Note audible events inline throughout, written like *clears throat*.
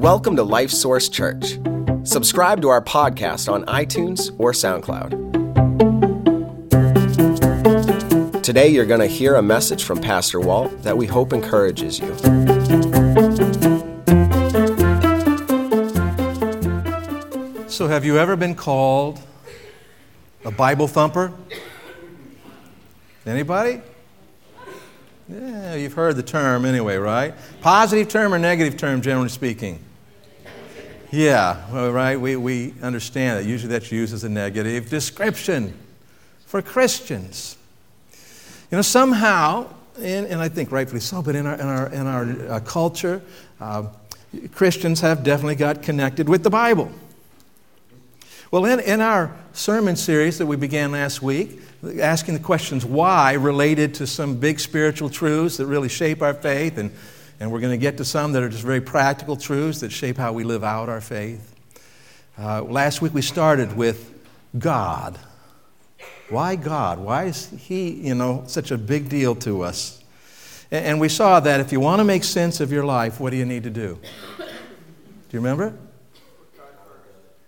Welcome to Life Source Church. Subscribe to our podcast on iTunes or SoundCloud. Today, you're going to hear a message from Pastor Walt that we hope encourages you. So, have you ever been called a Bible thumper? Anybody? Yeah, you've heard the term anyway, right? Positive term or negative term, generally speaking? Yeah, right. We, we understand that. Usually that's used as a negative description for Christians. You know, somehow, and, and I think rightfully so, but in our, in our, in our uh, culture, uh, Christians have definitely got connected with the Bible. Well, in, in our sermon series that we began last week, asking the questions why related to some big spiritual truths that really shape our faith, and, and we're going to get to some that are just very practical truths that shape how we live out our faith. Uh, last week we started with God. Why God? Why is He, you know, such a big deal to us? And, and we saw that if you want to make sense of your life, what do you need to do? Do you remember?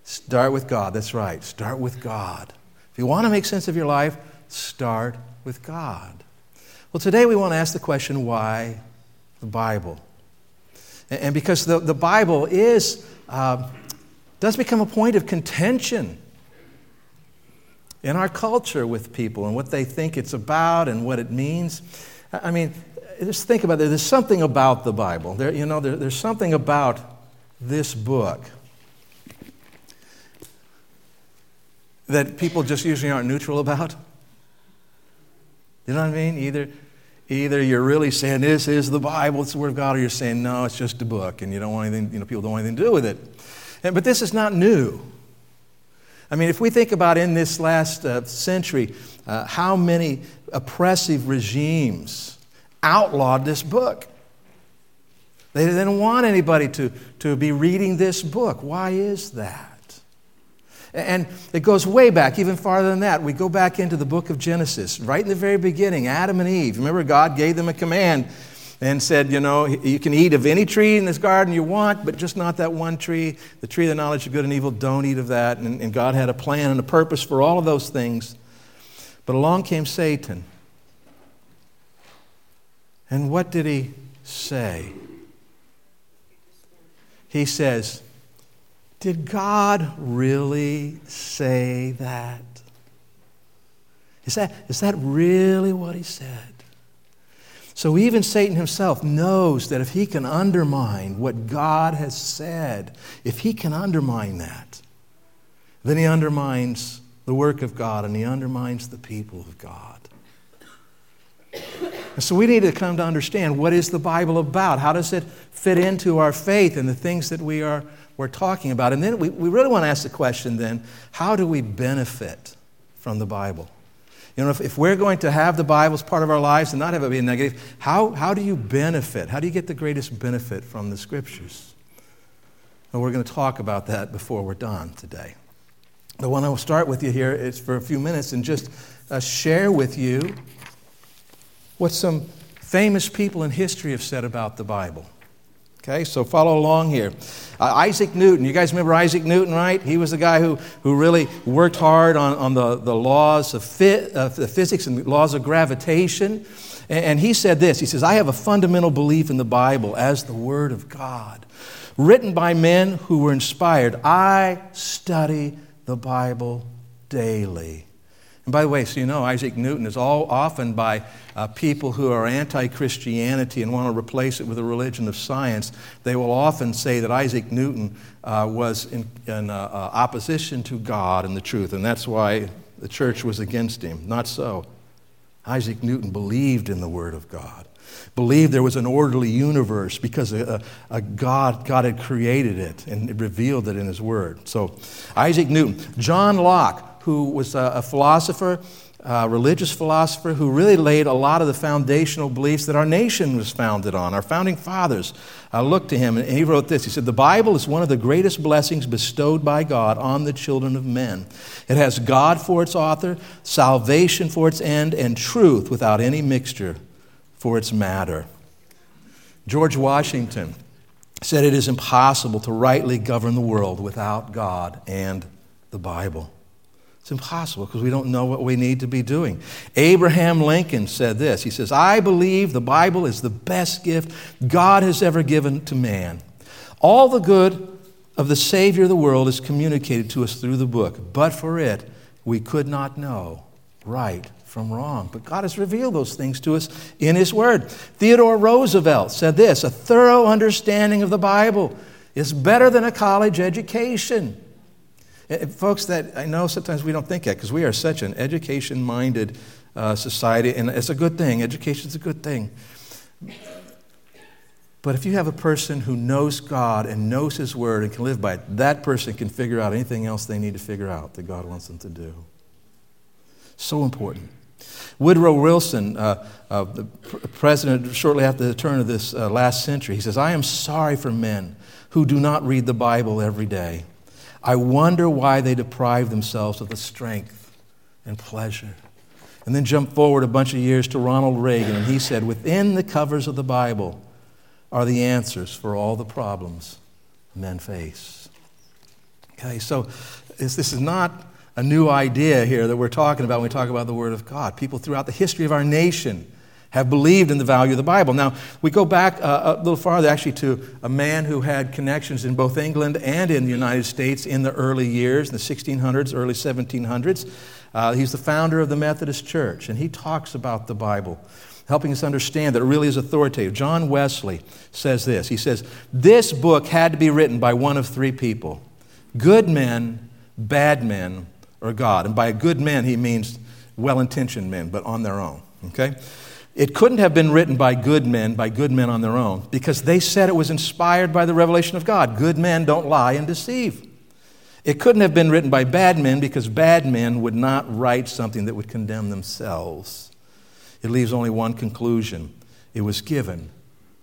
Start with God. That's right. Start with God. If you want to make sense of your life, start with God. Well, today we want to ask the question why the Bible? And because the, the Bible is, uh, does become a point of contention in our culture with people and what they think it's about and what it means. I mean, just think about it. There's something about the Bible. There, you know, there, there's something about this book that people just usually aren't neutral about? You know what I mean? Either, either you're really saying this is the Bible, it's the Word of God, or you're saying no, it's just a book, and you don't want anything, you know, people don't want anything to do with it. And, but this is not new. I mean, if we think about in this last uh, century, uh, how many oppressive regimes outlawed this book. They didn't want anybody to, to be reading this book. Why is that? And it goes way back, even farther than that. We go back into the book of Genesis, right in the very beginning, Adam and Eve. Remember, God gave them a command and said, You know, you can eat of any tree in this garden you want, but just not that one tree, the tree of the knowledge of good and evil. Don't eat of that. And, and God had a plan and a purpose for all of those things. But along came Satan. And what did he say? He says, did God really say that? Is that, is that really what he said? So even Satan himself knows that if he can undermine what God has said, if he can undermine that, then he undermines the work of God and he undermines the people of God. And so we need to come to understand what is the Bible about? How does it fit into our faith and the things that we are we're talking about. And then we, we really want to ask the question then how do we benefit from the Bible? You know, if, if we're going to have the Bible as part of our lives and not have it be negative, how, how do you benefit? How do you get the greatest benefit from the Scriptures? And we're going to talk about that before we're done today. The one I will start with you here is for a few minutes and just uh, share with you what some famous people in history have said about the Bible. Okay, so follow along here. Uh, Isaac Newton, you guys remember Isaac Newton, right? He was the guy who, who really worked hard on, on the, the laws of, fit, of the physics and laws of gravitation. And, and he said this He says, I have a fundamental belief in the Bible as the Word of God, written by men who were inspired. I study the Bible daily. And by the way, so you know, Isaac Newton is all often by uh, people who are anti Christianity and want to replace it with a religion of science. They will often say that Isaac Newton uh, was in, in uh, uh opposition to God and the truth, and that's why the church was against him. Not so. Isaac Newton believed in the Word of God, believed there was an orderly universe because a, a, a God, God had created it and revealed it in His Word. So, Isaac Newton. John Locke who was a, a philosopher, a religious philosopher, who really laid a lot of the foundational beliefs that our nation was founded on. Our founding fathers uh, looked to him, and he wrote this. He said, The Bible is one of the greatest blessings bestowed by God on the children of men. It has God for its author, salvation for its end, and truth without any mixture for its matter. George Washington said it is impossible to rightly govern the world without God and the Bible. It's impossible because we don't know what we need to be doing. Abraham Lincoln said this He says, I believe the Bible is the best gift God has ever given to man. All the good of the Savior of the world is communicated to us through the book. But for it, we could not know right from wrong. But God has revealed those things to us in His Word. Theodore Roosevelt said this A thorough understanding of the Bible is better than a college education. And folks, that I know sometimes we don't think that because we are such an education minded uh, society, and it's a good thing. Education is a good thing. But if you have a person who knows God and knows His Word and can live by it, that person can figure out anything else they need to figure out that God wants them to do. So important. Woodrow Wilson, uh, uh, the president shortly after the turn of this uh, last century, he says, I am sorry for men who do not read the Bible every day. I wonder why they deprive themselves of the strength and pleasure. And then jump forward a bunch of years to Ronald Reagan, and he said, Within the covers of the Bible, are the answers for all the problems men face. Okay, so this is not a new idea here that we're talking about when we talk about the Word of God. People throughout the history of our nation have believed in the value of the Bible. Now, we go back uh, a little farther actually to a man who had connections in both England and in the United States in the early years, in the 1600s, early 1700s. Uh, he's the founder of the Methodist Church, and he talks about the Bible helping us understand that it really is authoritative. John Wesley says this He says, This book had to be written by one of three people good men, bad men, or God. And by good men, he means well intentioned men, but on their own. Okay? It couldn't have been written by good men, by good men on their own, because they said it was inspired by the revelation of God. Good men don't lie and deceive. It couldn't have been written by bad men because bad men would not write something that would condemn themselves it leaves only one conclusion it was given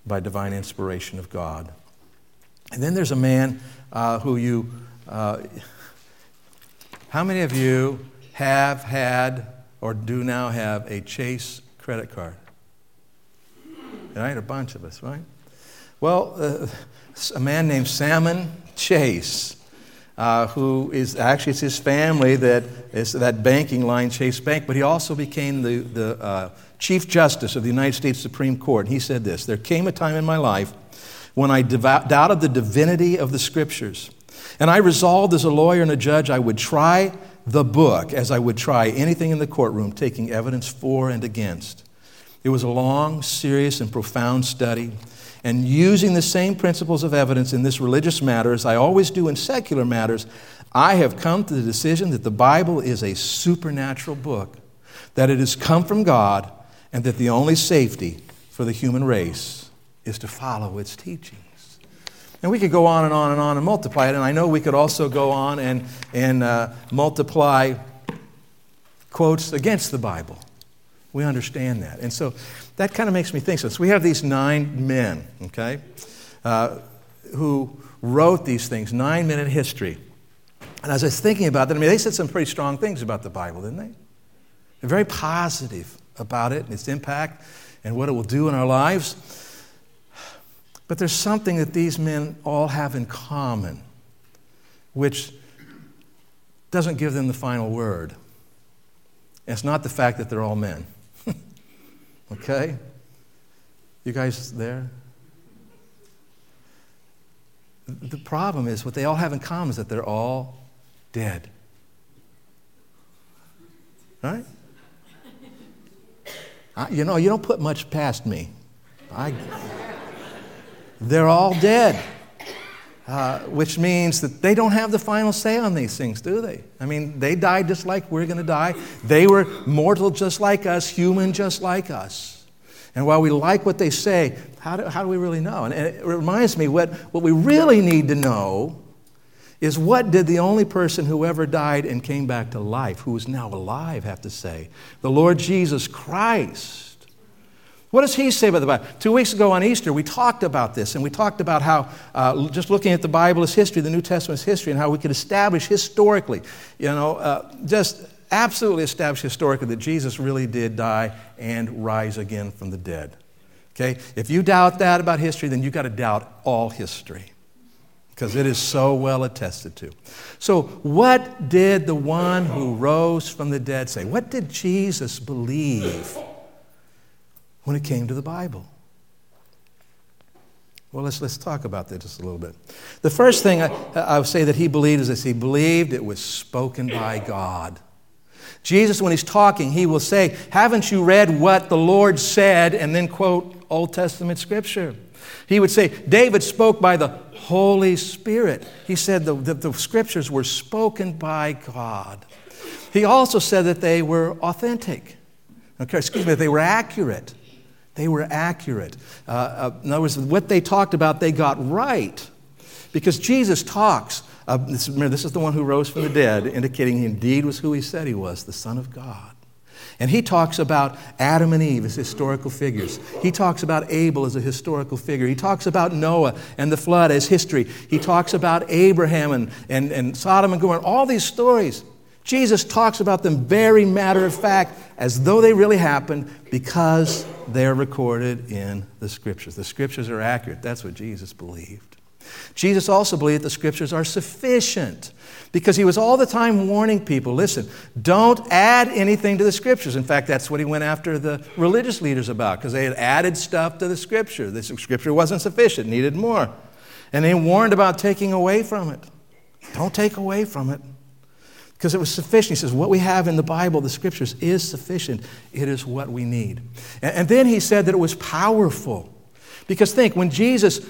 by divine inspiration of God. And then there's a man uh, who you, uh, *laughs* how many of you have had or do now have a Chase credit card? Right? A bunch of us, right? Well, uh, a man named Salmon Chase uh, who is actually it's his family that is that banking line, Chase Bank, but he also became the, the uh, Chief Justice of the United States Supreme Court. He said this There came a time in my life when I doubted the divinity of the scriptures. And I resolved as a lawyer and a judge, I would try the book as I would try anything in the courtroom, taking evidence for and against. It was a long, serious, and profound study and using the same principles of evidence in this religious matter as I always do in secular matters, I have come to the decision that the Bible is a supernatural book, that it has come from God, and that the only safety for the human race is to follow its teachings. And we could go on and on and on and multiply it, and I know we could also go on and, and uh, multiply quotes against the Bible. We understand that. And so that kind of makes me think. So, we have these nine men, okay, uh, who wrote these things, nine men in history. And as I was thinking about that, I mean, they said some pretty strong things about the Bible, didn't they? They're very positive about it and its impact and what it will do in our lives. But there's something that these men all have in common, which doesn't give them the final word. And it's not the fact that they're all men. *laughs* Okay? You guys there? The problem is what they all have in common is that they're all dead. Right? I, you know, you don't put much past me. I, they're all dead. Uh, which means that they don't have the final say on these things, do they? I mean, they died just like we're going to die. They were mortal just like us, human just like us. And while we like what they say, how do, how do we really know? And, and it reminds me what, what we really need to know is what did the only person who ever died and came back to life, who is now alive, have to say? The Lord Jesus Christ. What does he say about the Bible? Two weeks ago on Easter, we talked about this, and we talked about how uh, just looking at the Bible as history, the New Testament as history, and how we could establish historically, you know, uh, just absolutely establish historically that Jesus really did die and rise again from the dead. Okay? If you doubt that about history, then you've got to doubt all history because it is so well attested to. So, what did the one who rose from the dead say? What did Jesus believe when it came to the Bible? Well, let's, let's talk about that just a little bit. The first thing I, I would say that he believed is this he believed it was spoken by God. Jesus, when he's talking, he will say, Haven't you read what the Lord said? And then quote Old Testament scripture. He would say, David spoke by the Holy Spirit. He said the, the, the scriptures were spoken by God. He also said that they were authentic. Okay, excuse me, they were accurate. They were accurate. Uh, uh, in other words, what they talked about, they got right. Because Jesus talks. Uh, this, remember, this is the one who rose from the dead, indicating he indeed was who he said he was, the Son of God. And he talks about Adam and Eve as historical figures. He talks about Abel as a historical figure. He talks about Noah and the flood as history. He talks about Abraham and, and, and Sodom and Gomorrah, all these stories. Jesus talks about them very matter of fact, as though they really happened, because they're recorded in the Scriptures. The Scriptures are accurate. That's what Jesus believed. Jesus also believed the Scriptures are sufficient because he was all the time warning people listen, don't add anything to the Scriptures. In fact, that's what he went after the religious leaders about because they had added stuff to the Scripture. The Scripture wasn't sufficient, needed more. And they warned about taking away from it. Don't take away from it because it was sufficient. He says, What we have in the Bible, the scriptures, is sufficient. It is what we need. And, then he said that it was powerful. Because think, when Jesus,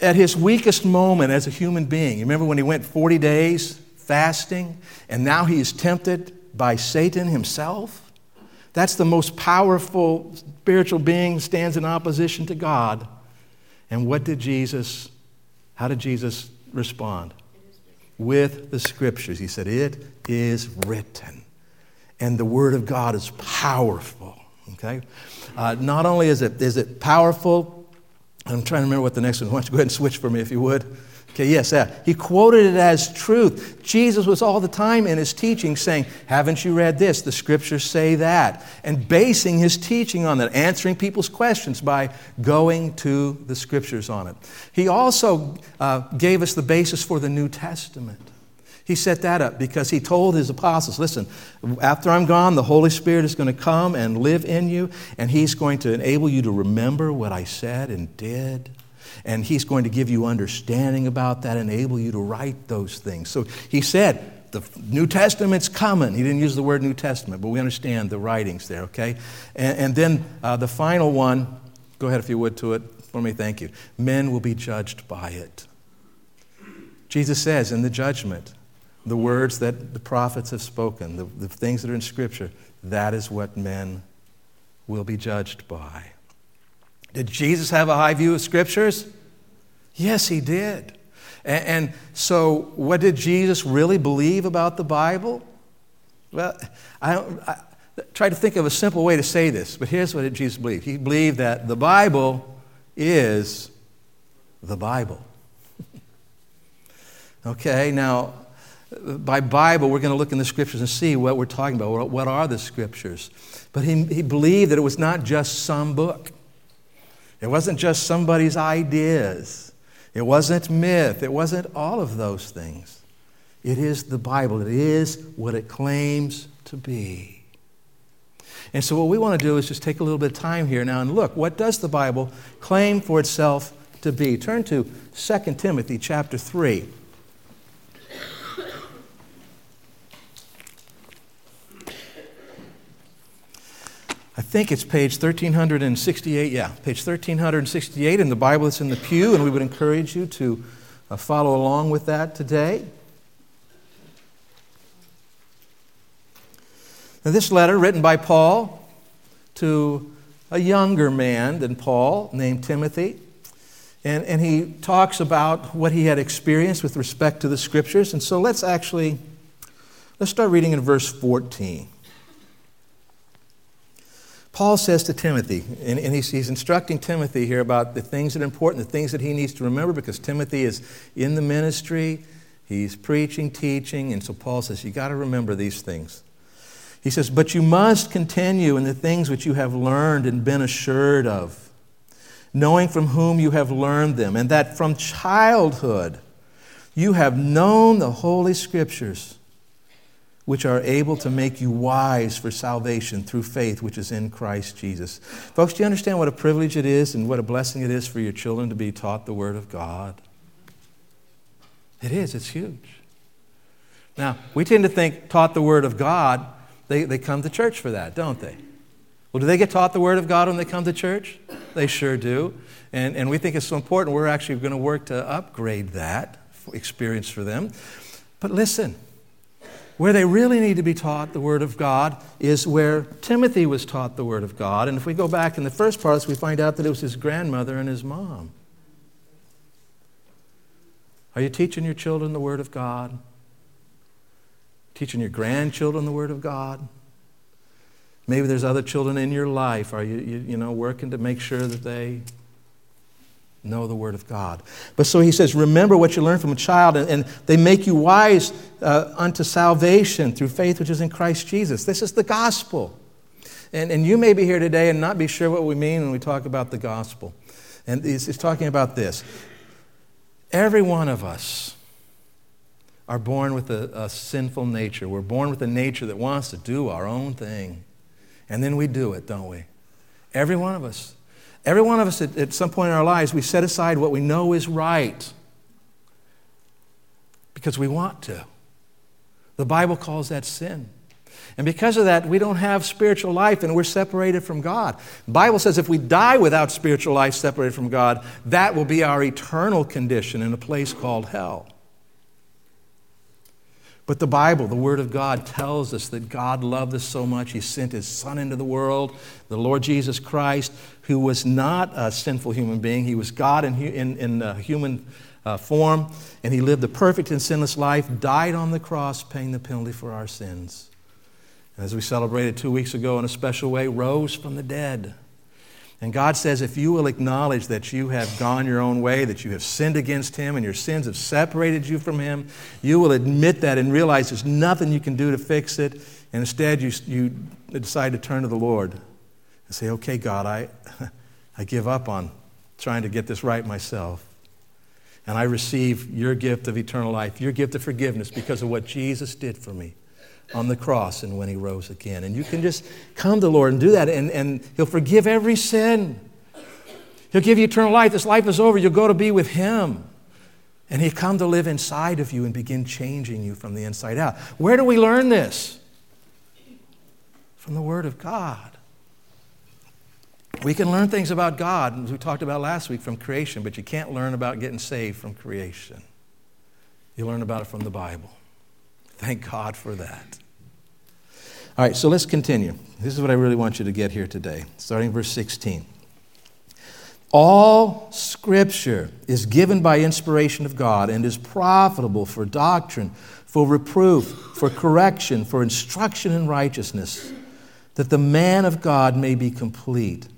at his weakest moment as a human being, you remember when he went 40 days fasting, and now he is tempted by Satan himself? That's the most powerful spiritual being stands in opposition to God. And what did Jesus, how did Jesus respond? With the scriptures. He said, It is written. And the word of God is powerful. Okay? Uh, not only is it, is it powerful, I'm trying to remember what the next one. Why don't you go ahead and switch for me if you would? Okay, yes, that. He quoted it as truth. Jesus was all the time in his teaching saying, Haven't you read this? The scriptures say that. And basing his teaching on that, answering people's questions by going to the scriptures on it. He also uh, gave us the basis for the New Testament. He set that up because he told his apostles, listen, after I'm gone, the Holy Spirit is going to come and live in you, and he's going to enable you to remember what I said and did and He's going to give you understanding about that, enable you to write those things. So He said, the New Testament's coming. He didn't use the word New Testament, but we understand the writings there, okay? And, and then uh, the final one, go ahead if you would to it for me, thank you. Men will be judged by it. Jesus says in the judgment, the words that the prophets have spoken, the, the things that are in Scripture, that is what men will be judged by. Did Jesus have a high view of scriptures? Yes, he did. And, so, what did Jesus really believe about the Bible? Well, I, I try to think of a simple way to say this, but here's what Jesus believed. He believed that the Bible is the Bible. *laughs* okay, now, by Bible, we're going to look in the scriptures and see what we're talking about. What are the scriptures? But he, he believed that it was not just some book. It wasn't just somebody's ideas. It wasn't myth. It wasn't all of those things. It is the Bible. It is what it claims to be. And so, what we want to do is just take a little bit of time here now and look what does the Bible claim for itself to be? Turn to 2 Timothy chapter 3. I think it's page 1368. Yeah, page 1368 in the Bible that's in the pew, and we would encourage you to uh, follow along with that today. Now, this letter, written by Paul to a younger man than Paul named Timothy, and, and he talks about what he had experienced with respect to the scriptures. And so let's actually let's start reading in verse 14. Paul says to Timothy, and, and he's, he's, instructing Timothy here about the things that are important, the things that he needs to remember, because Timothy is in the ministry, he's preaching, teaching, and so Paul says, You got to remember these things. He says, But you must continue in the things which you have learned and been assured of, knowing from whom you have learned them, and that from childhood you have known the Holy Scriptures, which are able to make you wise for salvation through faith which is in Christ Jesus. Folks, do you understand what a privilege it is and what a blessing it is for your children to be taught the Word of God? It is, it's huge. Now, we tend to think taught the Word of God, they, they come to church for that, don't they? Well, do they get taught the Word of God when they come to church? They sure do. And, and we think it's so important, we're actually going to work to upgrade that experience for them. But listen, where they really need to be taught the Word of God is where Timothy was taught the Word of God. And if we go back in the first parts, we find out that it was his grandmother and his mom. Are you teaching your children the Word of God? Teaching your grandchildren the Word of God? Maybe there's other children in your life. Are you, you, you know, working to make sure that they know the Word of God? But so he says, remember what you learned from a child, and, and they make you wise uh, unto salvation through faith which is in Christ Jesus. This is the gospel. And, and you may be here today and not be sure what we mean when we talk about the gospel. And he's, he's talking about this Every one of us are born with a, a, sinful nature. We're born with a nature that wants to do our own thing. And then we do it, don't we? Every one of us. Every one of us at, at some point in our lives, we set aside what we know is right because we want to. The Bible calls that sin. And because of that, we don't have spiritual life and we're separated from God. The Bible says if we die without spiritual life separated from God, that will be our eternal condition in a place called hell. But the Bible, the Word of God, tells us that God loved us so much, He sent His Son into the world, the Lord Jesus Christ, who was not a sinful human being. He was God in, in, in uh, human uh, form, and He lived a perfect and sinless life, died on the cross, paying the penalty for our sins And as we celebrated two weeks ago in a special way, rose from the dead. And God says, if you will acknowledge that you have gone your own way, that you have sinned against Him, and your sins have separated you from Him, you will admit that and realize there's nothing you can do to fix it. And instead, you, you decide to turn to the Lord and say, okay, God, I, *laughs* I give up on trying to get this right myself. And I receive your gift of eternal life, your gift of forgiveness because of what Jesus did for me on the cross and when he rose again. And you can just come to the Lord and do that, and, and he'll forgive every sin. He'll give you eternal life. This life is over. You'll go to be with him. And he'll come to live inside of you and begin changing you from the inside out. Where do we learn this? From the Word of God. We can learn things about God, as we talked about last week, from creation, but you can't learn about getting saved from creation. You learn about it from the Bible. Thank God for that. All right, so let's continue. This is what I really want you to get here today, starting verse 16. All scripture is given by inspiration of God and is profitable for doctrine, for reproof, for correction, for instruction in righteousness, that the man of God may be complete,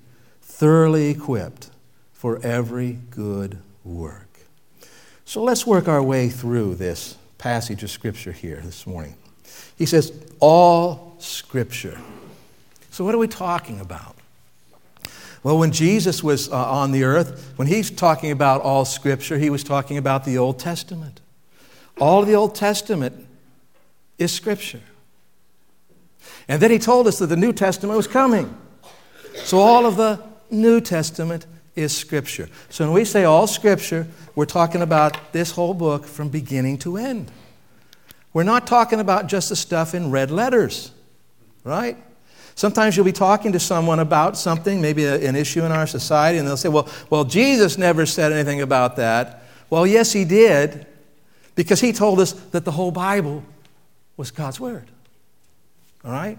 thoroughly equipped for every good work. So let's work our way through this passage of Scripture here this morning. He says, All Scripture. So, what are we talking about? Well, when Jesus was uh, on the earth, when he's talking about all Scripture, he was talking about the Old Testament. All of the Old Testament is Scripture. And then he told us that the New Testament was coming. So, all of the New Testament is Scripture. So when we say all Scripture, we're talking about this whole book from beginning to end. We're not talking about just the stuff in red letters, right? Sometimes you'll be talking to someone about something, maybe a, an issue in our society, and they'll say, well, well, Jesus never said anything about that. Well, yes, he did, because he told us that the whole Bible was God's Word. All right?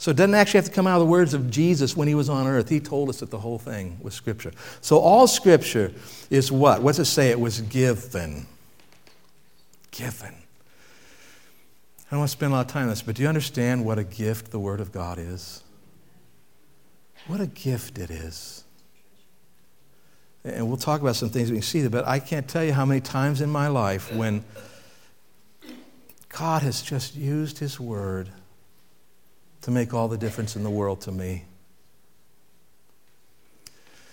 So it doesn't actually have to come out of the words of Jesus when he was on earth. He told us that the whole thing was Scripture. So all Scripture is what? What's it say? It was given. Given. I don't want to spend a lot of time on this, but do you understand what a gift the Word of God is? What a gift it is. And we'll talk about some things we can see, but I can't tell you how many times in my life when God has just used His Word to make all the difference in the world to me.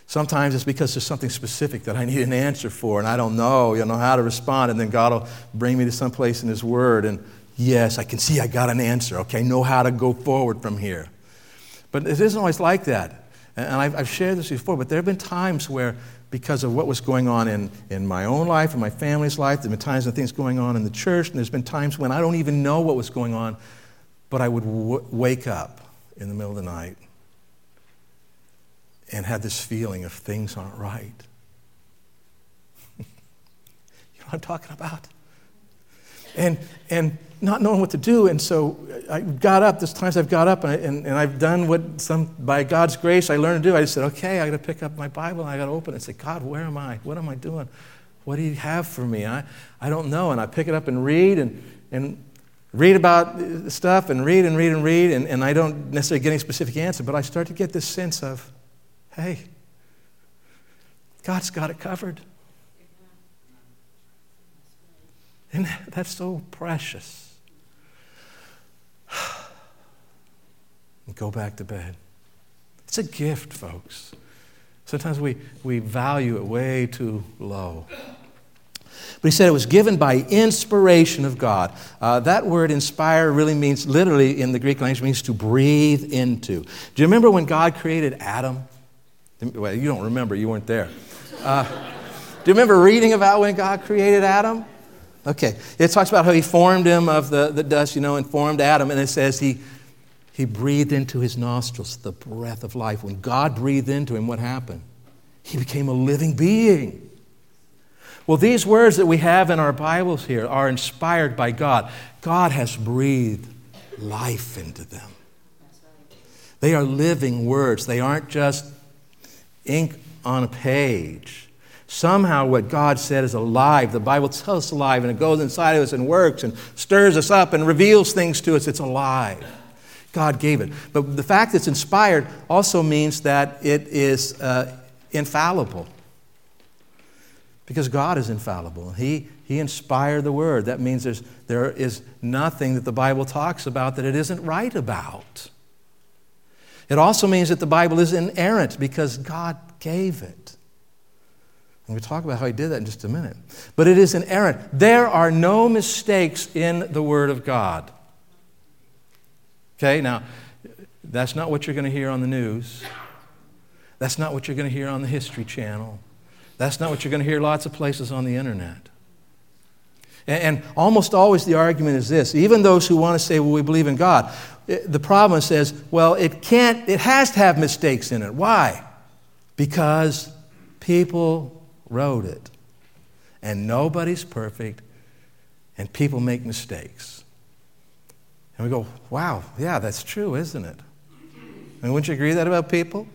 Sometimes it's because there's something specific that I need an answer for, and I don't know, you know how to respond, and then God will bring me to some place in His Word, and yes, I can see I got an answer. Okay, know how to go forward from here. But it isn't always like that. And I've, shared this before, but there have been times where, because of what was going on in, in my own life and my family's life, there have been times when things going on in the church, and there's been times when I don't even know what was going on, but I would w- wake up in the middle of the night and had this feeling of things aren't right. *laughs* you know what I'm talking about? And, and not knowing what to do. And so I got up. There's times I've got up and, I, and, and I've done what some, by God's grace, I learned to do. I just said, okay, I got to pick up my Bible and I got to open it and say, God, where am I? What am I doing? What do you have for me? I, I don't know. And I pick it up and read and, and read about stuff and read and read and read. And, and I don't necessarily get any specific answer, but I start to get this sense of, Hey, God's got it covered. And that's so precious. Go back to bed. It's a gift, folks. Sometimes we, we value it way too low. But he said it was given by inspiration of God. Uh, that word inspire really means, literally in the Greek language, means to breathe into. Do you remember when God created Adam? Well, you don't remember, you weren't there. Uh, do you remember reading about when God created Adam? Okay. It talks about how he formed him of the, the dust, you know, and formed Adam. And it says he, he breathed into his nostrils the breath of life. When God breathed into him, what happened? He became a living being. Well, these words that we have in our Bibles here are inspired by God. God has breathed life into them. They are living words, they aren't just ink on a page. Somehow, what God said is alive. The Bible tells us alive, and it goes inside of us and works and stirs us up and reveals things to us. It's alive. God gave it. But the fact that it's inspired also means that it is uh, infallible. Because God is infallible. He, he inspired the Word. That means there's, there is nothing that the Bible talks about that it isn't right about. It also means that the Bible is inerrant because God gave it. And we'll talk about how he did that in just a minute. But it is inerrant. There are no mistakes in the Word of God. Okay, now, that's not what you're going to hear on the news. That's not what you're going to hear on the History Channel. That's not what you're going to hear lots of places on the internet. And, almost always the argument is this even those who want to say, well, we believe in God, eh, the problem says, well, it can't, it has to have mistakes in it. Why? Because people wrote it. And nobody's perfect, and people make mistakes. And we go, wow, yeah, that's true, isn't it? And wouldn't you agree that about people?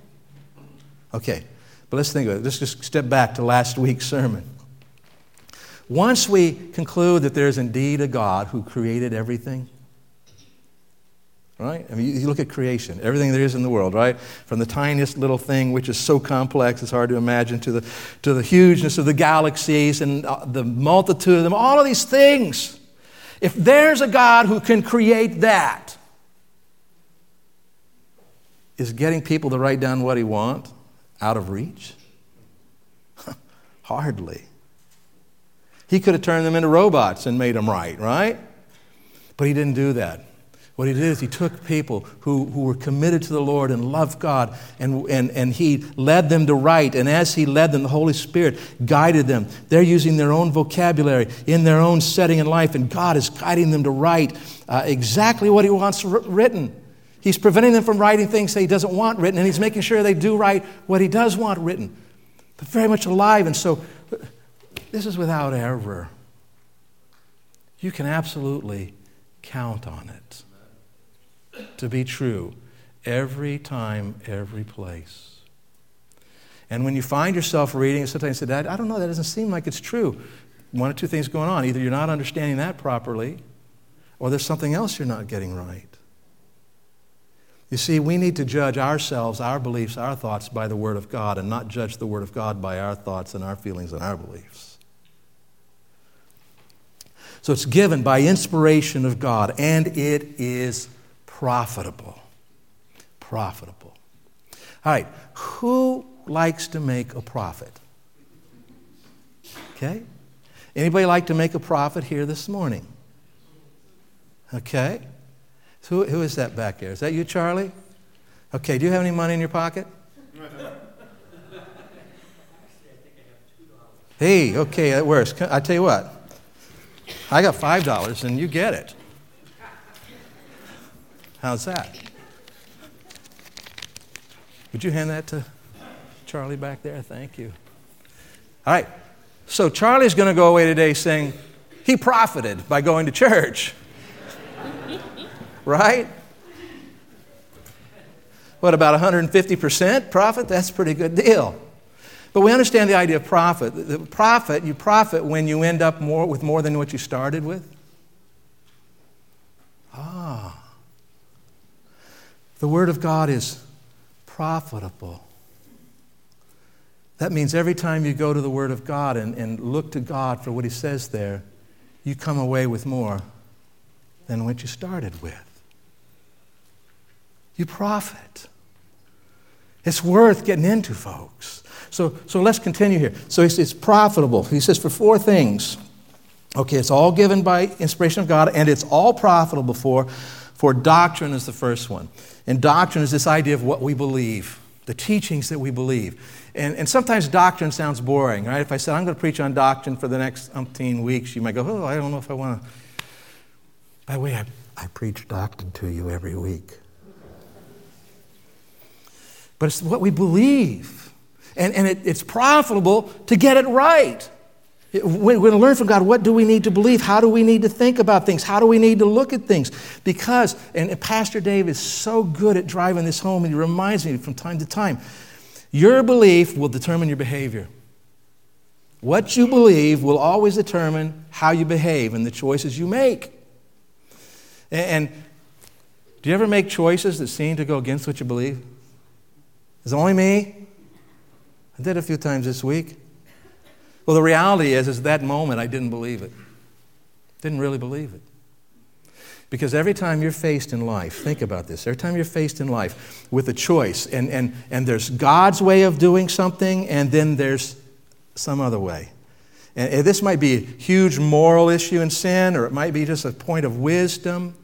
Okay, but let's think of it. Let's just step back to last week's sermon. Once we conclude that there's indeed a God who created everything, right? I mean, you look at creation, everything there is in the world, right? From the tiniest little thing, which is so complex it's hard to imagine, to the, to the hugeness of the galaxies and uh, the multitude of them, all of these things. If there's a God who can create that, is getting people to write down what he want out of reach? *laughs* Hardly. He could have turned them into robots and made them right, right? But he didn't do that. What he did is he took people who, who were committed to the Lord and loved God, and, and, and he led them to write. And as he led them, the Holy Spirit guided them. They're using their own vocabulary in their own setting in life, and God is guiding them to write uh, exactly what he wants written. He's preventing them from writing things that he doesn't want written, and he's making sure they do write what he does want written. But very much alive. And so this is without error. You can absolutely count on it to be true every time, every place. And when you find yourself reading, sometimes you say, Dad, I don't know, that doesn't seem like it's true. One or two things going on. Either you're not understanding that properly, or there's something else you're not getting right. You see, we need to judge ourselves, our beliefs, our thoughts by the Word of God, and not judge the Word of God by our thoughts and our feelings and our beliefs. So it's given by inspiration of God, and it is profitable. profitable. All right, who likes to make a profit? Okay? Anybody like to make a profit here this morning? Okay. So who, who is that back there? Is that you, Charlie? Okay, do you have any money in your pocket? *laughs* Hey, okay, that works. I tell you what, I got $5 and you get it. How's that? Would you hand that to Charlie back there? Thank you. All right. So Charlie's going to go away today saying he profited by going to church. *laughs* right? What about 150% profit? That's a pretty good deal. But we understand the idea of profit. The profit, you profit when you end up more with more than what you started with. Ah. The Word of God is profitable. That means every time you go to the Word of God and, and look to God for what He says there, you come away with more than what you started with. You profit. It's worth getting into, folks. So, so let's continue here. So it's profitable. He says for four things. Okay, it's all given by inspiration of God, and it's all profitable for, for doctrine is the first one. And doctrine is this idea of what we believe, the teachings that we believe. And, and sometimes doctrine sounds boring, right? If I said, I'm going to preach on doctrine for the next umpteen weeks, you might go, oh, I don't know if I want to. By the way, I, I preach doctrine to you every week. But it's what we believe. And, and it, it's profitable to get it right. We're going to learn from God what do we need to believe? How do we need to think about things? How do we need to look at things? Because, and Pastor Dave is so good at driving this home, and he reminds me from time to time your belief will determine your behavior. What you believe will always determine how you behave and the choices you make. And, and do you ever make choices that seem to go against what you believe? Is it only me? I did a few times this week. Well, the reality is, is that moment I didn't believe it. Didn't really believe it. Because every time you're faced in life, think about this, every time you're faced in life with a choice, and, and, and there's God's way of doing something, and then there's some other way. And this might be a huge moral issue in sin, or it might be just a point of wisdom.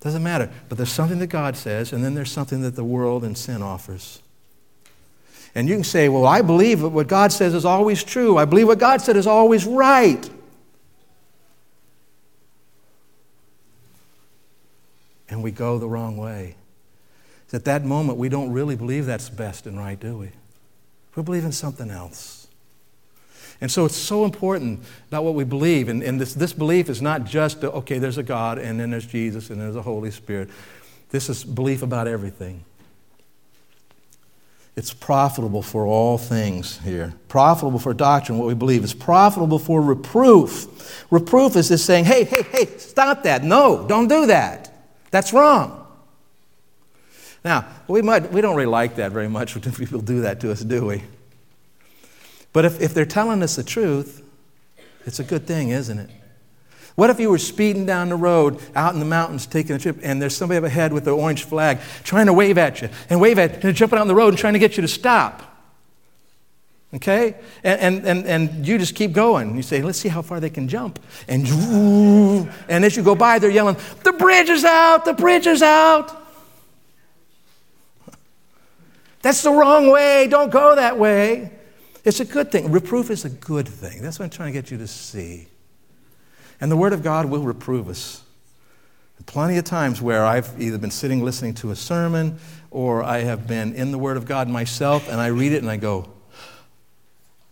Doesn't matter. But there's something that God says, and then there's something that the world and sin offers. And you can say, well, I believe what God says is always true. I believe what God said is always right. And we go the wrong way. At that moment, we don't really believe that's best and right, do we? We believe in something else. And so it's so important about what we believe. And, and this, this belief is not just, okay, there's a God, and then there's Jesus, and there's a Holy Spirit. This is belief about everything. It's profitable for all things here. Profitable for doctrine, what we believe. It's profitable for reproof. Reproof is this saying, hey, hey, hey, stop that. No, don't do that. That's wrong. Now, we, might, we don't really like that very much *laughs* when people do that to us, do we? But if, if they're telling us the truth, it's a good thing, isn't it? What if you were speeding down the road out in the mountains taking a trip and there's somebody up ahead with an orange flag trying to wave at you and wave at you and jumping on the road and trying to get you to stop? Okay? And, and, and, and you just keep going. You say, let's see how far they can jump. And, *laughs* and as you go by, they're yelling, the bridge is out, the bridge is out. That's the wrong way. Don't go that way. It's a good thing. Reproof is a good thing. That's what I'm trying to get you to see. And the Word of God will reprove us. Plenty of times where I've either been sitting listening to a sermon or I have been in the Word of God myself and I read it and I go,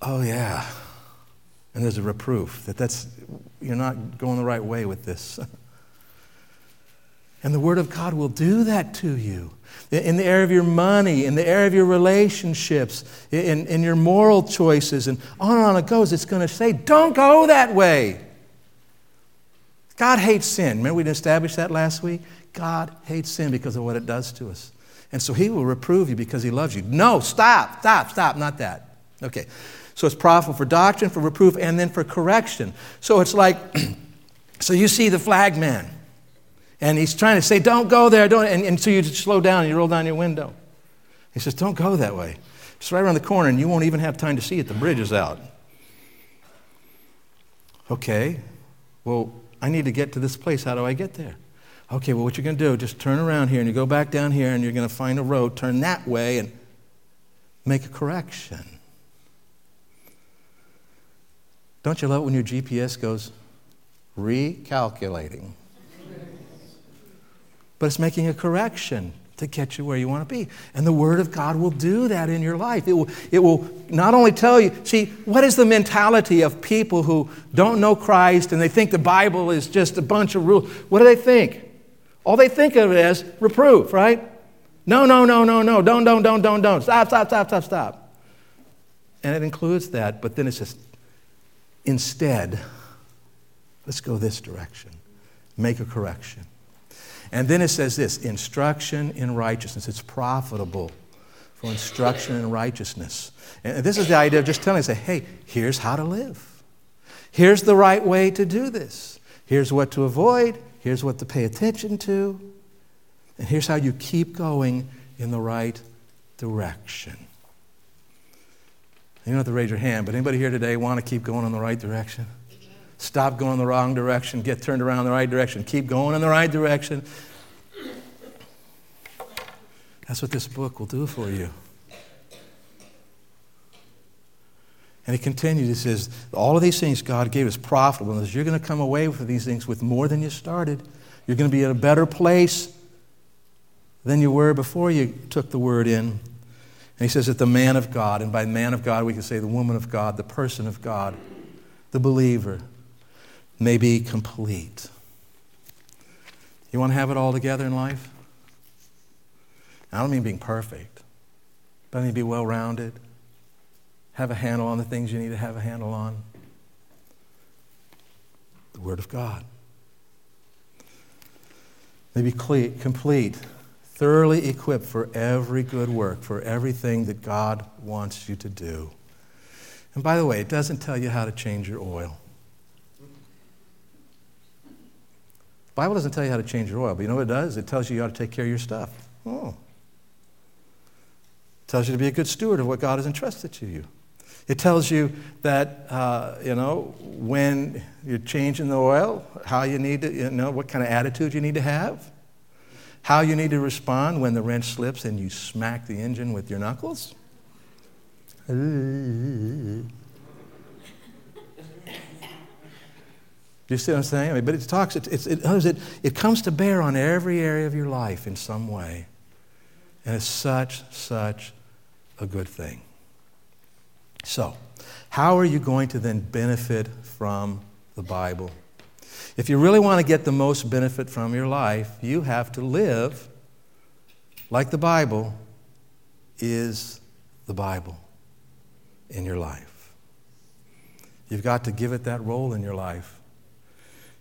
oh, yeah. And there's a reproof that that's, you're not going the right way with this. *laughs* and the Word of God will do that to you in the area of your money, in the area of your relationships, in, in your moral choices, and on and on it goes. It's going to say, don't go that way. God hates sin. Remember, we established that last week? God hates sin because of what it does to us. And so he will reprove you because he loves you. No, stop, stop, stop, not that. Okay. So it's profitable for doctrine, for reproof, and then for correction. So it's like, *clears throat* so you see the flag man, And he's trying to say, Don't go there. Don't. And, and so you slow down and you roll down your window. He says, Don't go that way. It's right around the corner and you won't even have time to see it. The bridge is out. Okay, well, I need to get to this place. How do I get there? Okay, well, what you're going to do, just turn around here and you go back down here and you're going to find a road, turn that way and make a correction. Don't you love it when your GPS goes recalculating? But it's making a correction to get you where you want to be. And the Word of God will do that in your life. It will, it will not only tell you, see, what is the mentality of people who don't know Christ and they think the Bible is just a bunch of rules? What do they think? All they think of it as reproof, right? No, no, no, no, no, don't, don't, don't, don't, don't. Stop, stop, stop, stop, stop. And it includes that, but then it says, instead, let's go this direction. Make a correction. And then it says this instruction in righteousness. It's profitable for instruction in righteousness. And this is the idea of just telling, say, hey, here's how to live. Here's the right way to do this. Here's what to avoid. Here's what to pay attention to. And here's how you keep going in the right direction. You don't have to raise your hand, but anybody here today want to keep going in the right direction? Stop going the wrong direction, get turned around in the right direction, keep going in the right direction. That's what this book will do for you. And he continues. he says, All of these things God gave us profitable. And you're going to come away with these things with more than you started. You're going to be in a better place than you were before you took the word in. And he says that the man of God, and by man of God, we can say the woman of God, the person of God, the believer, may be complete. You want to have it all together in life? I don't mean being perfect, but I mean be well rounded, have a handle on the things you need to have a handle on. The Word of God. Maybe complete, thoroughly equipped for every good work, for everything that God wants you to do. And by the way, it doesn't tell you how to change your oil. Bible doesn't tell you how to change your oil, but you know what it does? It tells you you ought to take care of your stuff. Oh. It tells you to be a good steward of what God has entrusted to you. It tells you that, uh, you know, when you're changing the oil, how you need to, you know, what kind of attitude you need to have, how you need to respond when the wrench slips and you smack the engine with your knuckles. Do you see what I'm saying? I mean, but it talks, it, it, it, it comes to bear on every area of your life in some way. And it's such, such a good thing. So, how are you going to then benefit from the Bible? If you really want to get the most benefit from your life, you have to live like the Bible is the Bible in your life. You've got to give it that role in your life.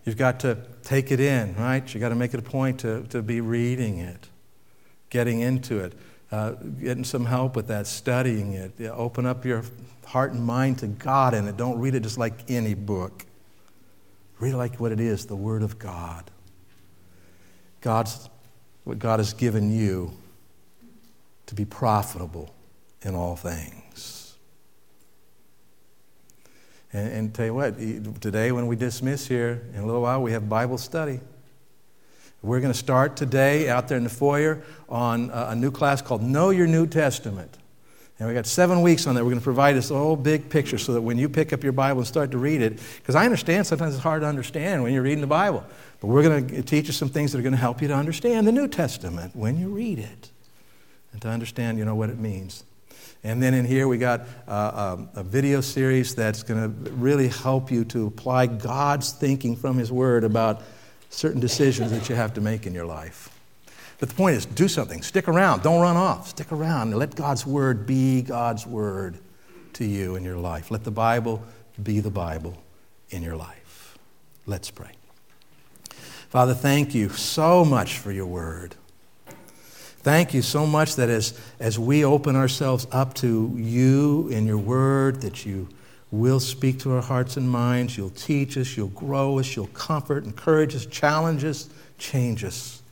You've got to take it in, right? You've got to make it a point to, to be reading it, getting into it, uh, getting some help with that, studying it. Yeah, open up your heart and mind to God in it. Don't read it just like any book. Read it like what it is the Word of God. God's, what God has given you to be profitable in all things. And, and tell you what, today when we dismiss here, in a little while, we have Bible study. We're going to start today out there in the foyer on a new class called Know Your New Testament. And we got seven weeks on that. We're going to provide this whole big picture so that when you pick up your Bible and start to read it, because I understand sometimes it's hard to understand when you're reading the Bible, but we're going to teach you some things that are going to help you to understand the New Testament when you read it and to understand, you know, what it means. And then in here we got uh, um, a video series that's going to really help you to apply God's thinking from His Word about certain decisions that you have to make in your life. But the point is, do something. Stick around. Don't run off. Stick around let God's Word be God's Word to you in your life. Let the Bible be the Bible in your life. Let's pray. Father, thank you so much for your Word. Thank you so much that as, as we open ourselves up to you in your word, that you will speak to our hearts and minds. You'll teach us, you'll grow us, you'll comfort, encourage us, challenge us, change us.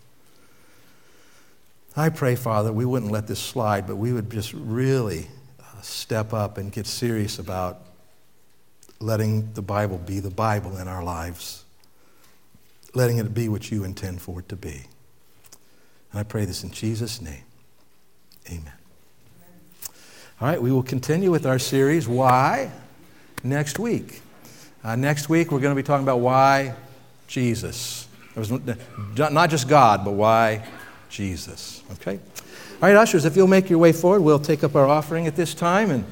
I pray, Father, we wouldn't let this slide, but we would just really uh, step up and get serious about letting the Bible be the Bible in our lives, letting it be what you intend for it to be. And I pray this in Jesus' name. Amen. All right, we will continue with our series, Why, next week. Uh, next week, we're going to be talking about why Jesus. It Was not just God, but why Jesus. Okay? All right, ushers, if you'll make your way forward, we'll take up our offering at this time and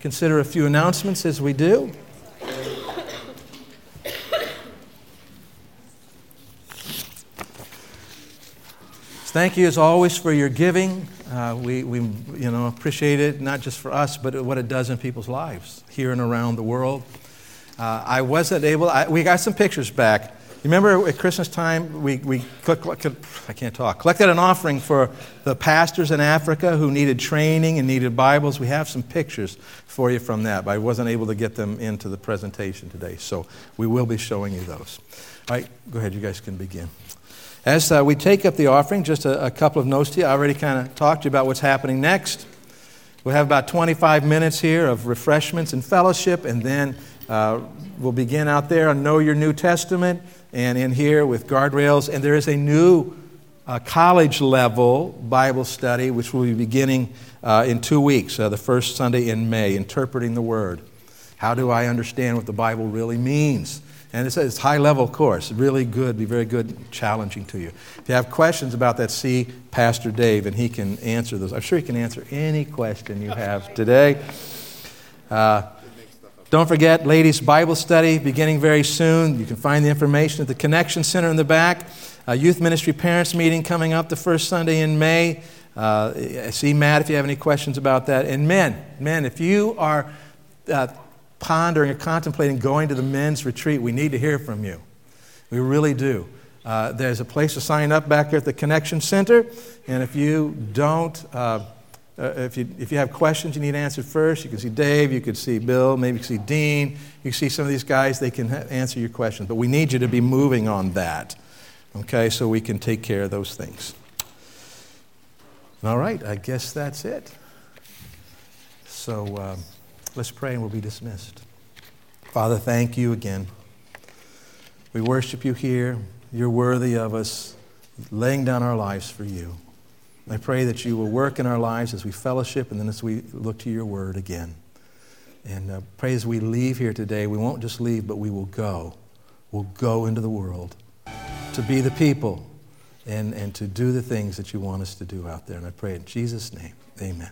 consider a few announcements as we do. Thank you as always for your giving. Uh, we, we you know, appreciate it, not just for us, but what it does in people's lives here and around the world. Uh, I wasn't able, I, we got some pictures back. Remember at Christmas time, we, we I can't talk, collected an offering for the pastors in Africa who needed training and needed Bibles. We have some pictures for you from that, but I wasn't able to get them into the presentation today, so we will be showing you those. All right, go ahead, you guys can begin. As uh, we take up the offering, just a, a couple of notes to you. I already kind of talked to you about what's happening next. We'll have about 25 minutes here of refreshments and fellowship, and then uh, we'll begin out there on Know Your New Testament and in here with guardrails. And there is a new uh, college level Bible study which will be beginning uh, in two weeks, uh, the first Sunday in May, interpreting the Word. How do I understand what the Bible really means? And it's a high level course, really good, be very good, challenging to you. If you have questions about that, see Pastor Dave, and he can answer those. I'm sure he can answer any question you have today. Uh, don't forget, ladies' Bible study beginning very soon. You can find the information at the Connection Center in the back. A youth ministry parents meeting coming up the first Sunday in May. Uh, see Matt if you have any questions about that. And men, men, if you are uh, pondering or contemplating going to the men's retreat, we need to hear from you. We really do. Uh, there's a place to sign up back there at the Connection Center. And if you don't, uh, uh, if, you, if you have questions you need answered first, you can see Dave, you could see Bill, maybe you can see Dean, you can see some of these guys, they can ha- answer your questions. But we need you to be moving on that, okay, so we can take care of those things. All right, I guess that's it. So. Um, Let's pray and we'll be dismissed. Father, thank you again. We worship you here. You're worthy of us laying down our lives for you. I pray that you will work in our lives as we fellowship and then as we look to your word again. And uh, pray as we leave here today, we won't just leave, but we will go. We'll go into the world to be the people and, and to do the things that you want us to do out there. And I pray in Jesus' name, amen.